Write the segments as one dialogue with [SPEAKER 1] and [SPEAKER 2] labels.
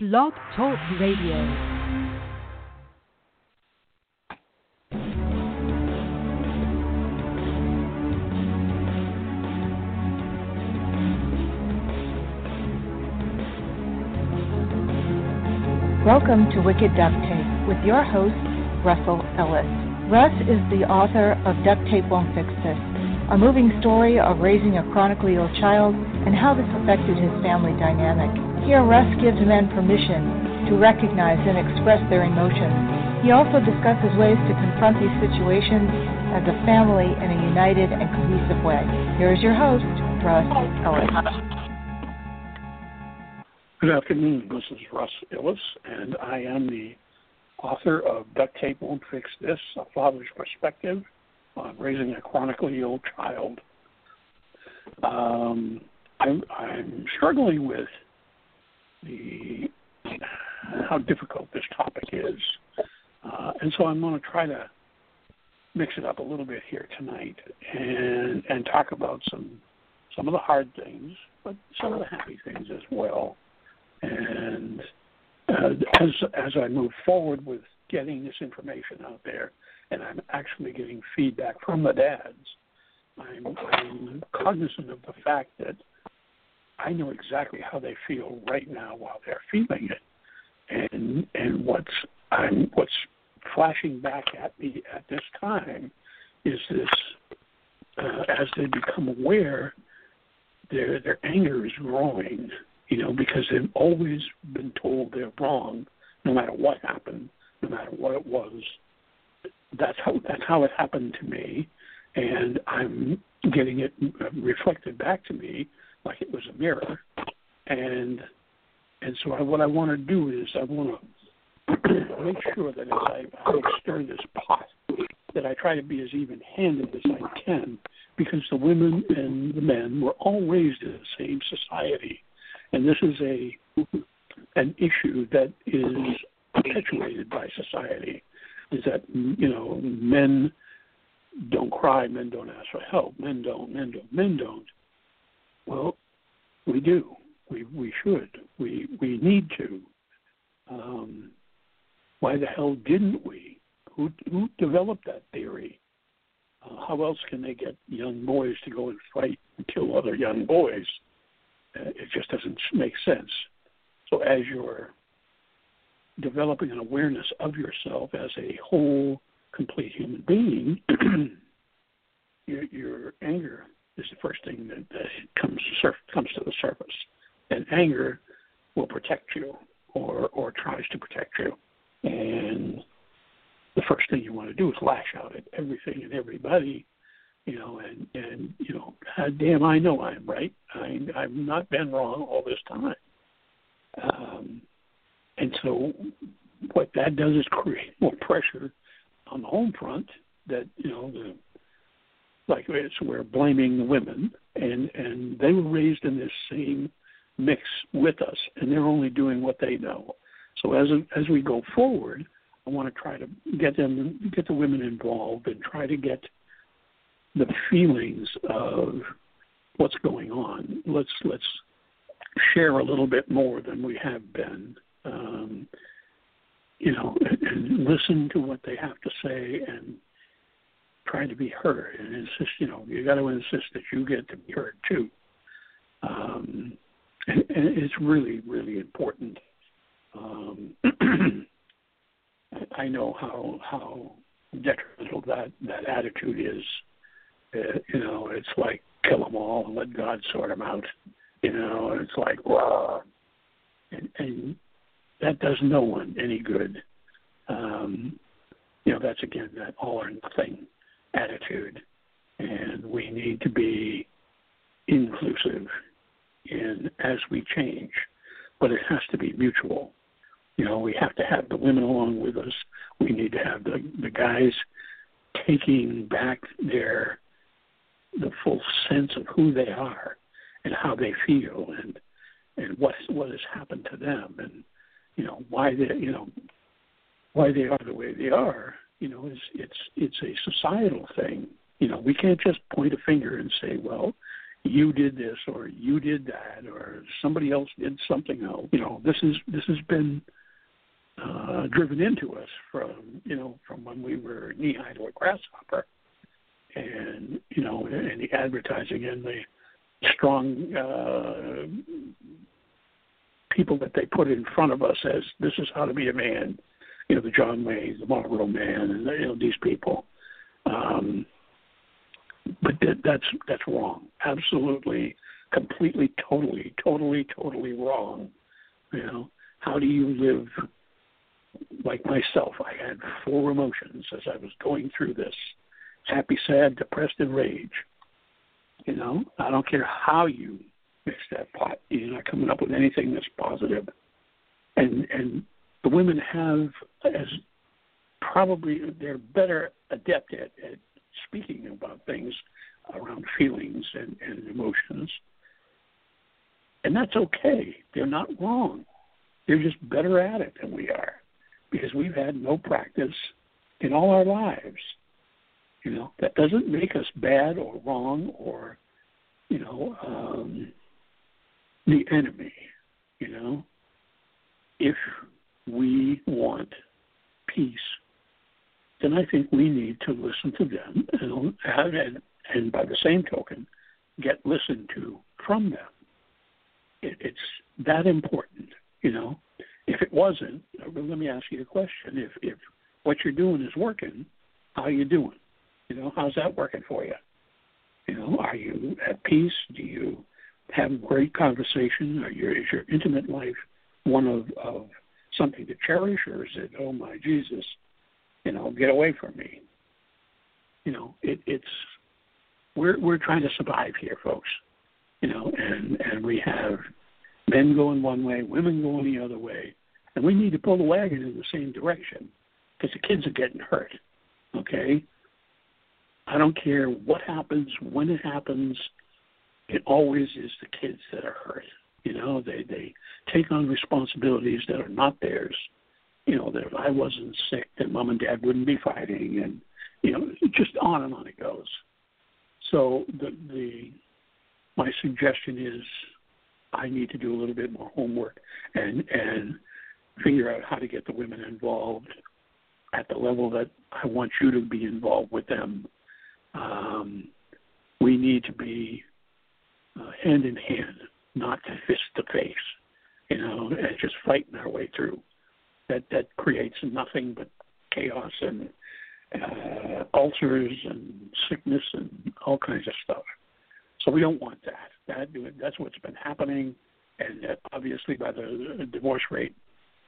[SPEAKER 1] Blog Talk Radio.
[SPEAKER 2] Welcome to Wicked Duct Tape with your host, Russell Illes. Russ is the author of Duct Tape Won't Fix This, a moving story of raising a chronically ill child and how this affected his family dynamic. Here, Russ gives men permission to recognize and express their emotions. He also discusses ways to confront these situations as a family in a united and cohesive way. Here is your host, Russ Illes.
[SPEAKER 3] Good afternoon. This is Russ Illes, and I am the author of Duct Tape Won't Fix This A Father's Perspective on Raising a Chronically Ill Child. Um, I'm, I'm struggling with the how difficult this topic is, uh, and so I'm going to try to mix it up a little bit here tonight and and talk about some some of the hard things, but some of the happy things as well. And uh, as as I move forward with getting this information out there, and I'm actually getting feedback from the dads, I'm, I'm cognizant of the fact that I know exactly how they feel right now while they're feeling it, and and what's I'm what's flashing back at me at this time is this uh, as they become aware, their their anger is growing, you know, because they've always been told they're wrong, no matter what happened, no matter what it was. That's how that's how it happened to me, and I'm getting it reflected back to me like it was a mirror, and and so I, what I want to do is I want to make sure that as I, I stir this pot, that I try to be as even-handed as I can, because the women and the men were all raised in the same society, and this is a an issue that is perpetuated by society. Is that you know men don't cry, men don't ask for help, men don't, men don't, men don't. Well, we do. We we should. We we need to. Um, why the hell didn't we? Who who developed that theory? Uh, how else can they get young boys to go and fight and kill other young boys? Uh, it just doesn't make sense. So as you're developing an awareness of yourself as a whole, complete human being, your, your anger is the first thing that, that comes surf, comes to the surface, and anger will protect you or or tries to protect you, and the first thing you want to do is lash out at everything and everybody, you know, and and you know, God damn, I know I'm right. I I've not been wrong all this time, um, and so what that does is create more pressure on the home front that you know the like it's we're blaming the women and and they were raised in this same mix with us and they're only doing what they know. So as as we go forward i want to try to get them get the women involved and try to get the feelings of what's going on. Let's let's share a little bit more than we have been um, you know and listen to what they have to say and trying to be heard and insist, you know, you got to insist that you get to be heard too. Um, and, and it's really, really important. Um, I know how how detrimental that that attitude is. Uh, you know, it's like kill them all and let God sort them out. You know, and it's like wow, and, and that does no one any good. Um, you know, that's again that all or nothing attitude, and we need to be inclusive in as we change, but it has to be mutual. You know, we have to have the women along with us. We need to have the the guys taking back their the full sense of who they are and how they feel and and what what has happened to them and you know why they you know why they are the way they are you know, is it's it's a societal thing. You know, we can't just point a finger and say, well, you did this or you did that or somebody else did something else. You know, this is this has been uh, driven into us from you know from when we were knee high to a grasshopper, and you know, and the advertising and the strong uh, people that they put in front of us as this is how to be a man. You know, the John Wayne, the Marlboro Man, and you know these people. Um, but that, that's that's wrong. Absolutely, completely, totally, totally, totally wrong. You know, how do you live like myself? I had four emotions as I was going through this: happy, sad, depressed, and rage. You know, I don't care how you mix that pot. You're not coming up with anything that's positive. And and the women have as probably they're better adept at, at speaking about things around feelings and, and emotions. And that's okay. They're not wrong. They're just better at it than we are because we've had no practice in all our lives. You know, that doesn't make us bad or wrong or, you know, um, the enemy. You know, if we want peace then I think we need to listen to them and, and, and by the same token, get listened to from them. It, it's that important, you know. If it wasn't, let me ask you a question. If if what you're doing is working, how are you doing? You know, how's that working for you? You know, are you at peace? Do you have great conversation? Are your is your intimate life one of, of something to cherish, or is it, oh my Jesus, you know, get away from me. You know, it, it's we're we're trying to survive here, folks. You know, and and we have men going one way, women going the other way, and we need to pull the wagon in the same direction because the kids are getting hurt. Okay, I don't care what happens, when it happens. It always is the kids that are hurt. You know, they they take on responsibilities that are not theirs you know, that if I wasn't sick, that mom and dad wouldn't be fighting, and you know, just on and on it goes. So the the my suggestion is I need to do a little bit more homework and and figure out how to get the women involved at the level that I want you to be involved with them. Um, we need to be uh, hand in hand, not fist to face, you know, and just fighting our way through that that creates nothing but chaos and uh, ulcers and sickness and all kinds of stuff. So we don't want that. That that's what's been happening, and obviously by the, divorce rate,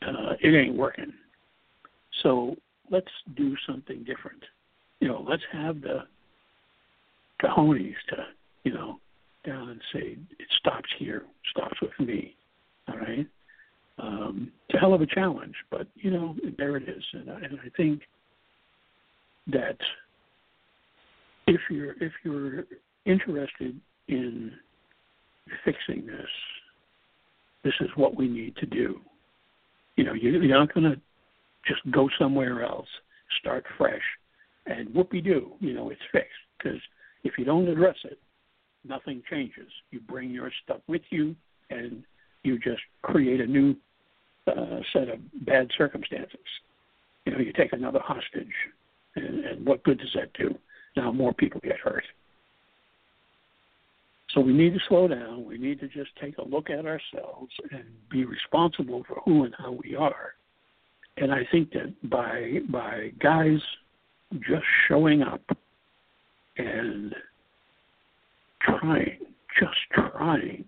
[SPEAKER 3] uh, it ain't working. So let's do something different. You know, let's have the cojones to you know down and say it stops here, stops with me. All right. Um, it's a hell of a challenge, but you know there it is, and, I, and I think that if you're if you're interested in fixing this, this is what we need to do. You know, you're not going to just go somewhere else, start fresh, and whoopie do. You know, it's fixed because if you don't address it, nothing changes. You bring your stuff with you, and you just create a new uh, set of bad circumstances. You know, you take another hostage, and, and what good does that do? Now more people get hurt. So we need to slow down. We need to just take a look at ourselves and be responsible for who and how we are. And I think that by by guys just showing up and trying, just trying,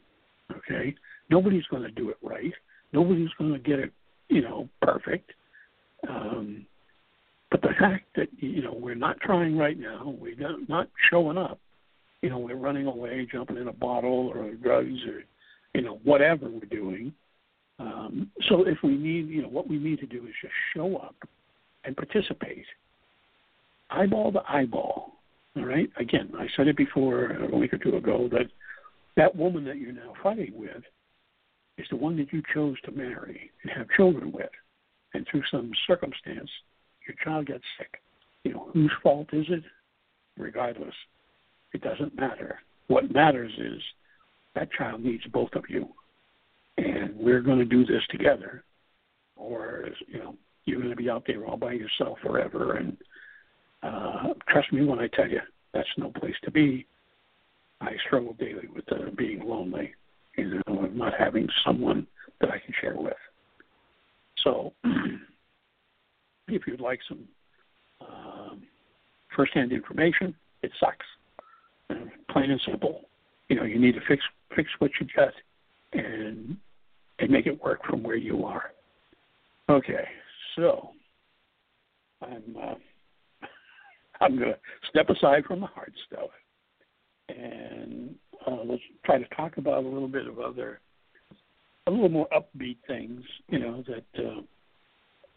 [SPEAKER 3] okay, nobody's going to do it right. Nobody's going to get it, you know, perfect. Um, but the fact that you know we're not trying right now, we're not showing up. You know, we're running away, jumping in a bottle or drugs or you know whatever we're doing. Um, so if we need, you know, what we need to do is just show up and participate, eyeball to eyeball. All right. Again, I said it before a week or two ago that that woman that you're now fighting with is the one that you chose to marry and have children with, and through some circumstance, your child gets sick. You know, whose fault is it? Regardless, it doesn't matter. What matters is that child needs both of you, and we're going to do this together, or you know, you're going to be out there all by yourself forever. And uh, trust me when I tell you, that's no place to be. I struggle daily with uh, being lonely, you know, and not having someone that I can share with. So, if you'd like some um, firsthand information, it sucks. Plain and simple. You know, you need to fix fix what you got and and make it work from where you are. Okay, so I'm uh, I'm going to step aside from the hard stuff and uh, let's try to talk about a little bit of other a little more upbeat things. You know that uh,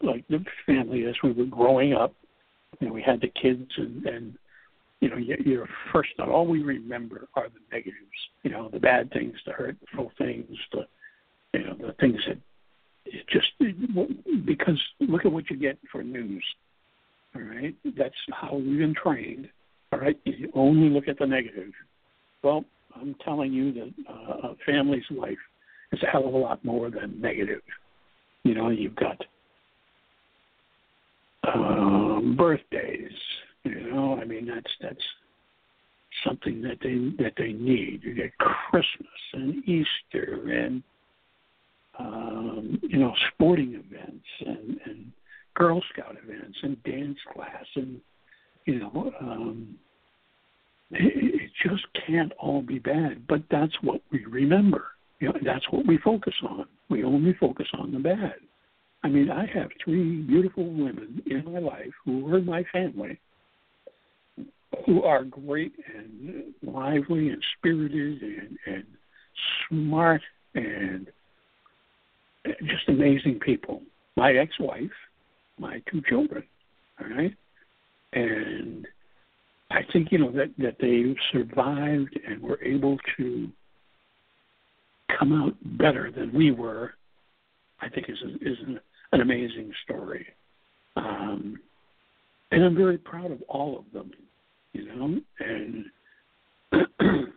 [SPEAKER 3] like the family as we were growing up. You know, we had the kids and and you know, your first thought, all we remember are the negatives, you know, the bad things, the hurtful things, the, you know, the things that it just, because look at what you get for news, all right? That's how we've been trained, all right? You only look at the negative. Well, I'm telling you that uh, a family's life is a hell of a lot more than negative. You know, you've got um, birthdays, you know, I mean that's that's something that they that they need. You get Christmas and Easter and um, you know sporting events and, and Girl Scout events and dance class and you know um, it, it just can't all be bad. But that's what we remember. You know, that's what we focus on. We only focus on the bad. I mean, I have three beautiful women in my life who are my family who are great and lively and spirited and, and smart and just amazing people. My ex-wife, my two children, all right, and I think you know that that they survived and were able to come out better than we were. I think is is an, an amazing story, um, and I'm very proud of all of them you know, and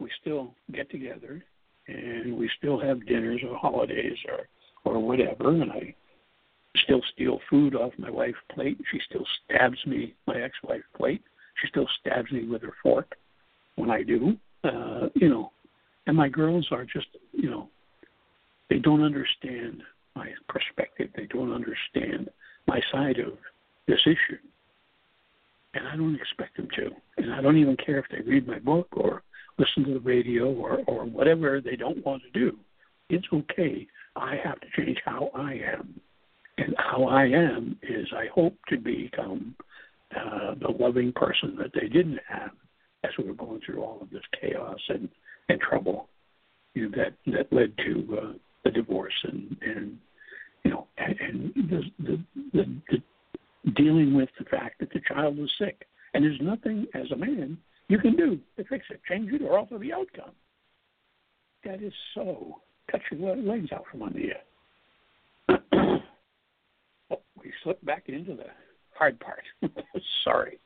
[SPEAKER 3] we still get together and we still have dinners or holidays or or whatever and I still steal food off my wife's plate. She still stabs me my ex wife's plate. She still stabs me with her fork when I do. Uh, you know. And my girls are just you know they don't understand my perspective. They don't understand my side of this issue and I don't expect them to. And I don't even care if they read my book or listen to the radio or, or whatever they don't want to do. It's okay. I have to change how I am. And how I am is I hope to become uh, the loving person that they didn't have as we were going through all of this chaos and, and trouble you know, that that led to uh, the divorce and and you know and, and the, the the the dealing with the fact that the child was sick. And there's nothing as a man you can do to fix it, change it, or alter the outcome. That is so. Cut your legs out from under you. oh, we slipped back into the hard part. Sorry.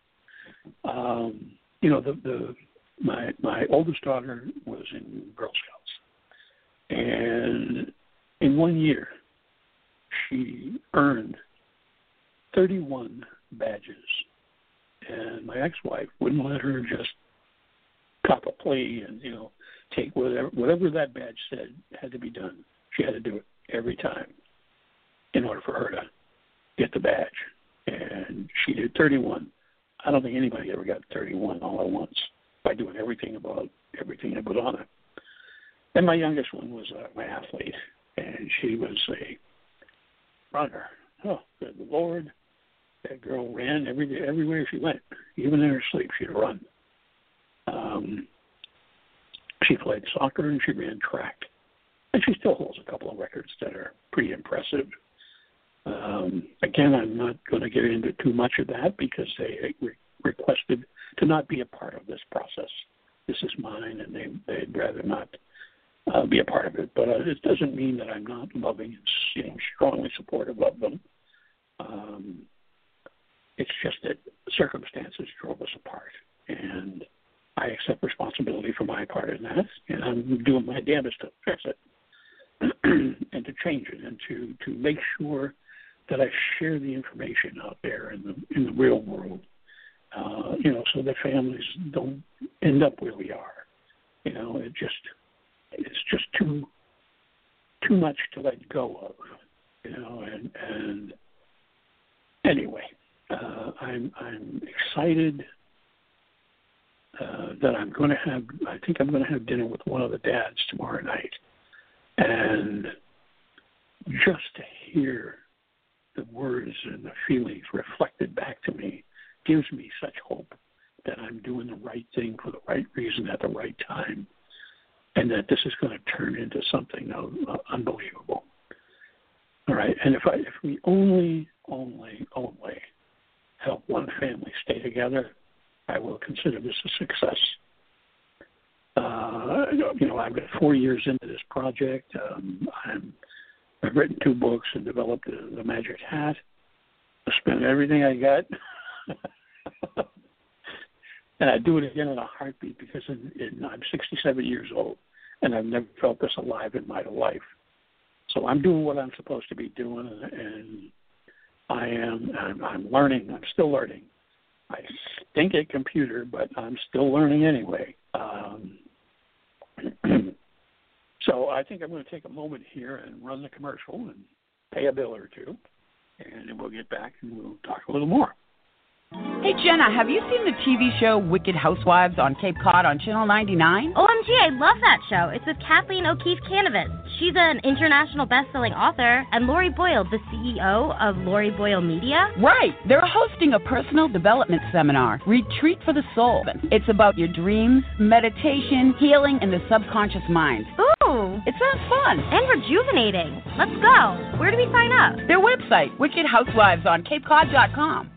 [SPEAKER 3] Um, you know, the, the my my oldest daughter was in Girl Scouts, and in one year, she earned 31 badges. And my ex-wife wouldn't let her just cop a plea and you know take whatever whatever that badge said had to be done. She had to do it every time in order for her to get the badge. And she did 31. I don't think anybody ever got 31 all at once by doing everything about everything I put on it. And my youngest one was uh, my athlete, and she was a runner. Oh, good Lord. That girl ran every everywhere she went, even in her sleep. She'd run. Um, she played soccer and she ran track, and she still holds a couple of records that are pretty impressive. Um, again, I'm not going to get into too much of that because they re- requested to not be a part of this process. This is mine, and they they'd rather not uh, be a part of it. But uh, it doesn't mean that I'm not loving and you know strongly supportive of them. Um, it's just that circumstances drove us apart, and I accept responsibility for my part in that, and I'm doing my damnedest to fix it and to change it and to to make sure that I share the information out there in the in the real world, uh, you know, so that families don't end up where we are. You know, it just it's just too too much to let go of. You know, and and anyway, uh, I'm I'm excited uh, that I'm going to have. I think I'm going to have dinner with one of the dads tomorrow night, and just to hear the words and the feelings reflected back to me gives me such hope that I'm doing the right thing for the right reason at the right time, and that this is going to turn into something uh, unbelievable. All right, and if I if we only only only help one family stay together, I will consider this a success. Uh, you know, I've got four years into this project. Um, I'm I've written two books and developed the, the Magic Hat. I spent everything I got, and I do it again in a heartbeat because in, in, I'm 67 years old, and I've never felt this alive in my life. So I'm doing what I'm supposed to be doing, and, and I am. I'm, I'm learning. I'm still learning. I stink at computer, but I'm still learning anyway. Um, so I think I'm going to take a moment here and run the commercial and pay a bill or two, and then we'll get back and we'll talk a little more.
[SPEAKER 4] Hey Jenna, have you seen the TV show Wicked Housewives on Cape Cod on Channel 99?
[SPEAKER 5] OMG, I love that show. It's with Kathleen O'Keefe Kanavos. She's an international best-selling author, and Lori Boyle, the CEO of Lori Boyle Media.
[SPEAKER 4] Right. They're hosting a personal development seminar, Retreat for the Soul. It's about your dreams, meditation, healing, and the subconscious mind.
[SPEAKER 5] Ooh.
[SPEAKER 4] It sounds fun.
[SPEAKER 5] And rejuvenating. Let's go. Where do we sign up?
[SPEAKER 4] Their website, wickedhousewivesonCapeCod.com.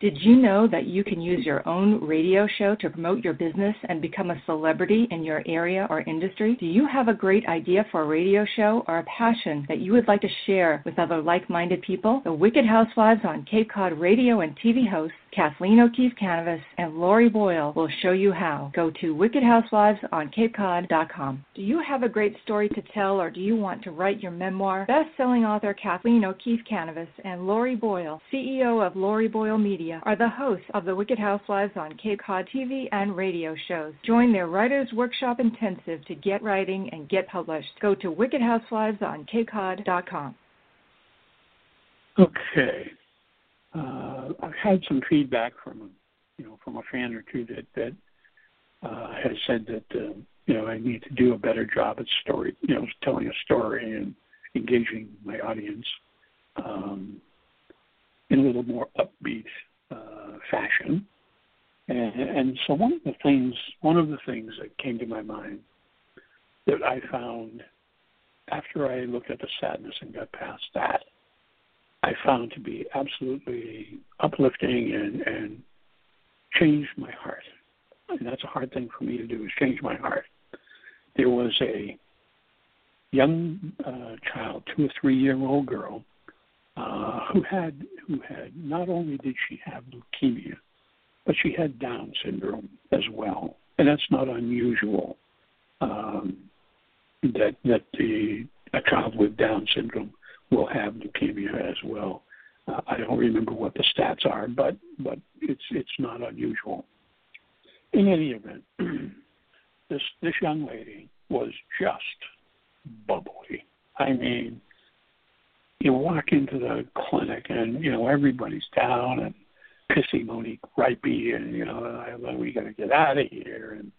[SPEAKER 2] Did you know that you can use your own radio show to promote your business and become a celebrity in your area or industry? Do you have a great idea for a radio show or a passion that you would like to share with other like minded people? The Wicked Housewives on Cape Cod radio and TV hosts Kathleen O'Keefe Kanavos and Lori Boyle will show you how. Go to wickedhousewivesOnCapeCod.com. Do you have a great story to tell or do you want to write your memoir? Best-selling author Kathleen O'Keefe Kanavos and Lori Boyle, CEO of Lori Boyle Media, are the hosts of the Wicked Housewives on Cape Cod TV and radio shows. Join their Writers Workshop Intensive to get writing and get published. Go to wickedhousewivesOnCapeCod.com.
[SPEAKER 3] Okay uh, I've had some feedback from you know from a fan or two that that uh, has said that uh, you know I need to do a better job at story, you know, telling a story and engaging my audience um, in a little more upbeat uh, fashion. And, and so one of the things, one of the things that came to my mind that I found after I looked at the sadness and got past that I found to be absolutely uplifting and, and changed my heart. And that's a hard thing for me to do is change my heart. There was a young uh, child, two or three year old girl, uh, who had who had not only did she have leukemia, but she had Down syndrome as well, and that's not unusual. Um, that that the a child with Down syndrome will have leukemia as well. Uh, I don't remember what the stats are, but but it's it's not unusual. In any event, this this young lady was just bubbly. I mean, you walk into the clinic and you know everybody's down and pissy, moany, gripey, and you know we got to get out of here, and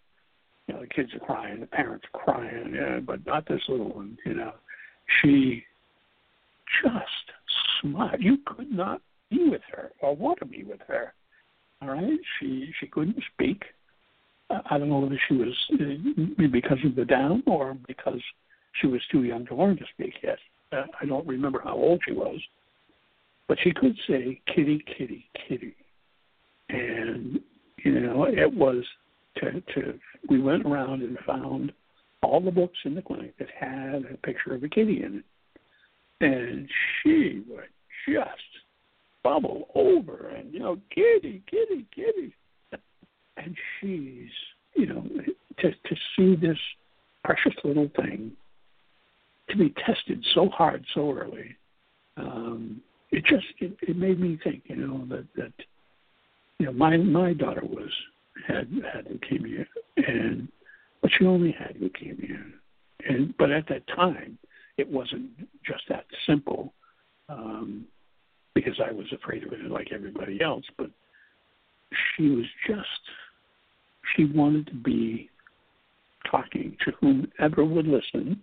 [SPEAKER 3] you know the kids are crying, the parents are crying, yeah, but not this little one. You know, she just smart. You could not be with her or want to be with her. All right, she she couldn't speak. I don't know whether she was uh, because of the down or because she was too young to learn to speak yet. Uh, I don't remember how old she was, but she could say "kitty, kitty, kitty," and you know it was to to. We went around and found all the books in the clinic that had a picture of a kitty in it and she would just bubble over and you know, kitty, kitty, kitty. And she's you know, to to see this precious little thing to be tested so hard so early, um, it just it, it made me think, you know, that that you know my my daughter was had had leukemia and but she only had leukemia and but at that time it wasn't simple um, because I was afraid of it like everybody else. But she was just she wanted to be talking to whomever would listen,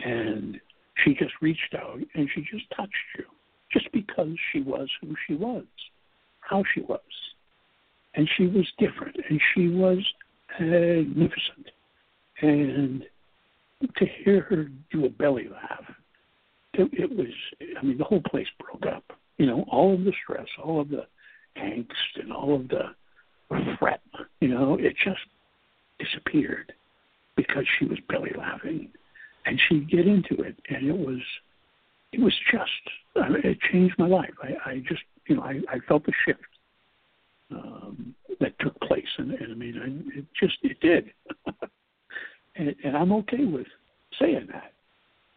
[SPEAKER 3] and she just reached out and she just touched you, just because she was who she was, how she was, and she was different, and she was magnificent, and to hear her do a belly laugh, it, it was, I mean, the whole place broke up. You know, all of the stress, all of the angst, and all of the fret, you know, it just disappeared because she was belly laughing. And she'd get into it, and it was, it was just, I mean, it changed my life. I, I just, you know, I, I felt the shift um, that took place, and, and I mean, I, it just, it did. and, and I'm okay with saying that,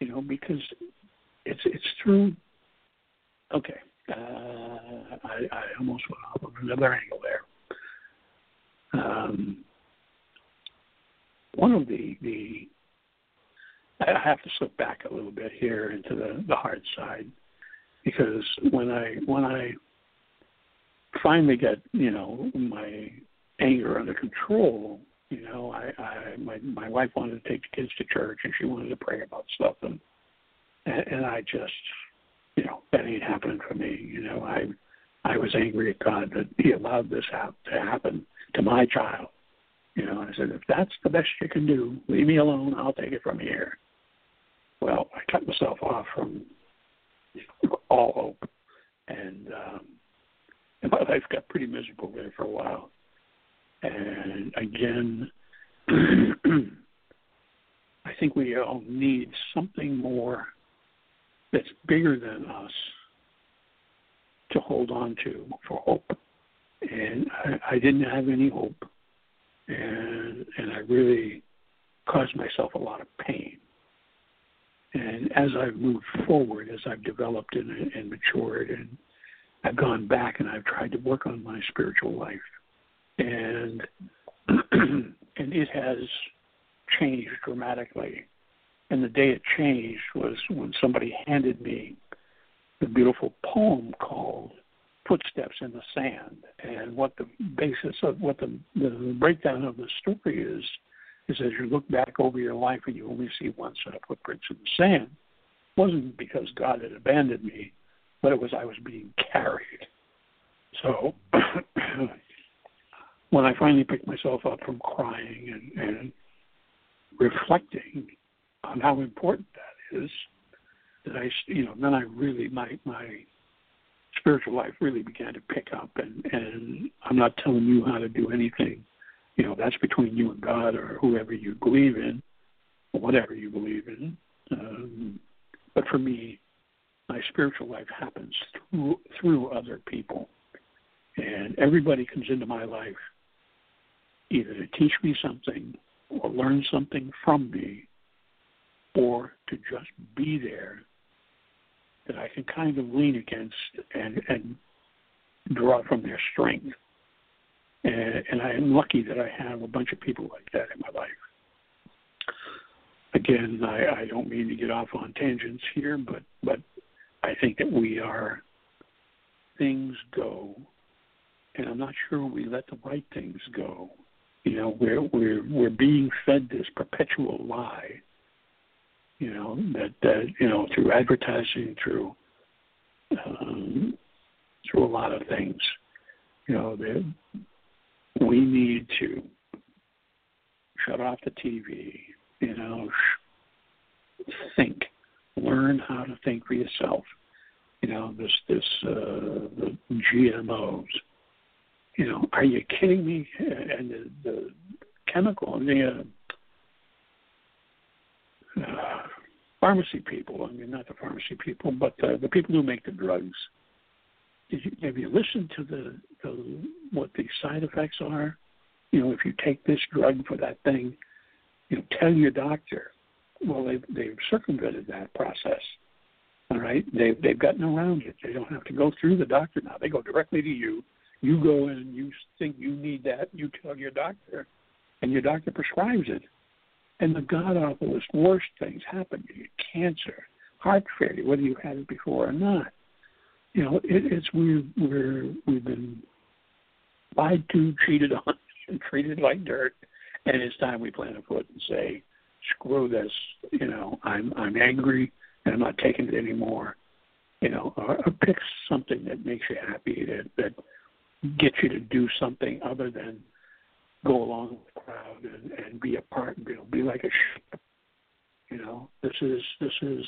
[SPEAKER 3] you know, because it's it's through. Okay, uh, I, I almost went off on another angle there. Um, one of the the I have to slip back a little bit here into the the hard side because when I when I finally got you know my anger under control you know, I, I my my wife wanted to take the kids to church and she wanted to pray about stuff and and, and I just you know, that ain't happening for me. You know, I I was angry at God that He allowed this to happen to my child. You know, and I said, if that's the best you can do, leave me alone. I'll take it from here. Well, I cut myself off from all hope, and um, and my life got pretty miserable there for a while. And again, I think we all need something more that's bigger than us to hold on to for hope. And I, I didn't have any hope, and and I really caused myself a lot of pain. And as I've moved forward, as I've developed and, and matured, and I've gone back and I've tried to work on my spiritual life, and and it has changed dramatically. And the day it changed was when somebody handed me the beautiful poem called Footsteps in the Sand. And what the basis of what the, the breakdown of the story is, is as you look back over your life and you only see one set of footprints in the sand, it wasn't because God had abandoned me, but it was I was being carried. So when I finally picked myself up from crying and, and reflecting on how important that is, that I, you know, then I really my my spiritual life really began to pick up, and and I'm not telling you how to do anything, you know, that's between you and God or whoever you believe in, whatever you believe in. Um, but for me, my spiritual life happens through through other people, and everybody comes into my life either to teach me something or learn something from me to just be there that I can kind of lean against and, and draw from their strength. And, and I am lucky that I have a bunch of people like that in my life. Again, I, I don't mean to get off on tangents here, but but I think that we are things go, and I'm not sure we let the right things go you know, we're we're we're being fed this perpetual lie. You know that that you know through advertising, through um, through a lot of things. You know that we need to shut off the TV. You know, think, learn how to think for yourself. You know this this uh, the GMOs you know, are you kidding me? And the, the chemical, the uh, uh, pharmacy people, I mean, not the pharmacy people, but uh, the people who make the drugs. Did you, have you listened to the, the what the side effects are? you know, if you take this drug for that thing, you know, tell your doctor. Well, they've they've circumvented that process. All right, they've they've gotten around it. They don't have to go through the doctor now. They go directly to you. You go in and you think you need that. You tell your doctor, and your doctor prescribes it. And the god awfulest worst things happen. To you cancer, heart failure, whether you had it before or not. You know, it, it's we we're we've been lied to, cheated on, and treated like dirt. And it's time we plant a foot and say, screw this. You know, I'm I'm angry and I'm not taking it anymore. You know, or, or pick something that makes you happy, that that gets you to do something other than go along with the crowd and, and be a part, you know, be like a sheep. You know, this is this is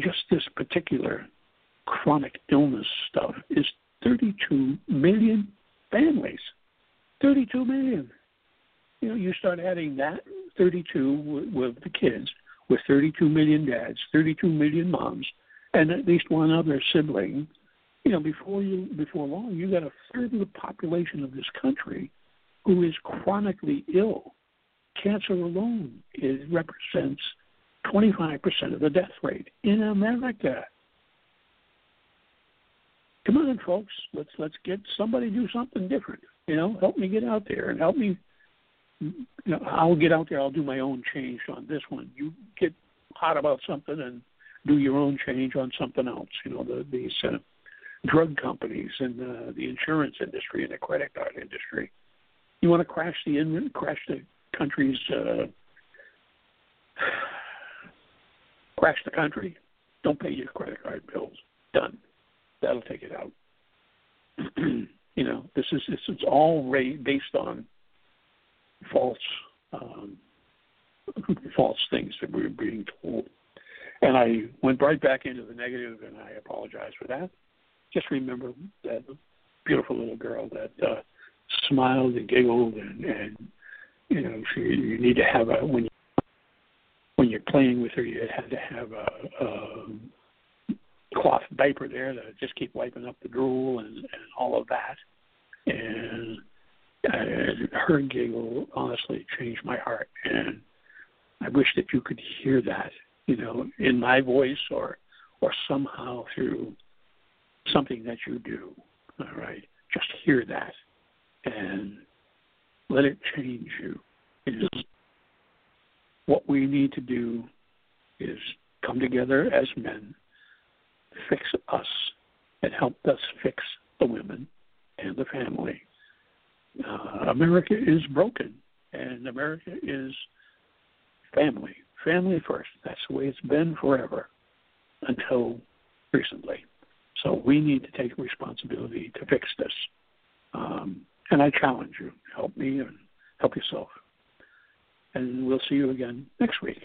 [SPEAKER 3] just this particular chronic illness stuff is 32 million families. 32 million. You know, you start adding that 32 with, with the kids, with 32 million dads, 32 million moms, and at least one other sibling. You know, before you before long, you got a third of the population of this country who is chronically ill. Cancer alone is represents 25% of the death rate in America. Come on, folks, let's let's get somebody do something different. You know, help me get out there and help me. You know, I'll get out there. I'll do my own change on this one. You get hot about something and do your own change on something else. You know, the these uh, drug companies and uh, the insurance industry and the credit card industry. You want to crash the crash the country's uh, crash the country. Don't pay your credit card bills. Done. That'll take it out. you know, this is this is all ra- based on false um, false things that we were being told. And I went right back into the negative, and I apologize for that. Just remember that beautiful little girl that uh, smiled and giggled, and, and you know, she, you need to have a when you, when you're playing with her, you had to have a, a cloth diaper there to just keep wiping up the drool and, and all of that. And uh, her giggle honestly changed my heart, and I wish that you could hear that, you know, in my voice or or somehow through something that you do. All right, just hear that and let it change you. Is what we need to do is come together as men fix us and help us fix the women and the family. Uh, America is broken, and America is family. Family first. That's the way it's been forever until recently. So we need to take responsibility to fix this. Um, and I challenge you help me and help yourself. And we'll see you again next week.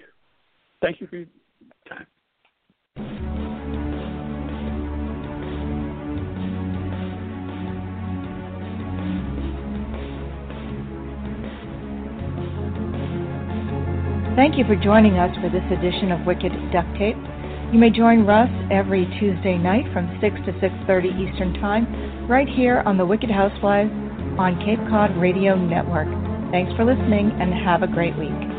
[SPEAKER 3] Thank you for your time.
[SPEAKER 2] Thank you for joining us for this edition of Wicked Duct Tape. You may join Russ every Tuesday night from 6 to 6:30 Eastern Time right here on the Wicked Housewives on Cape Cod Radio Network. Thanks for listening and have a great week.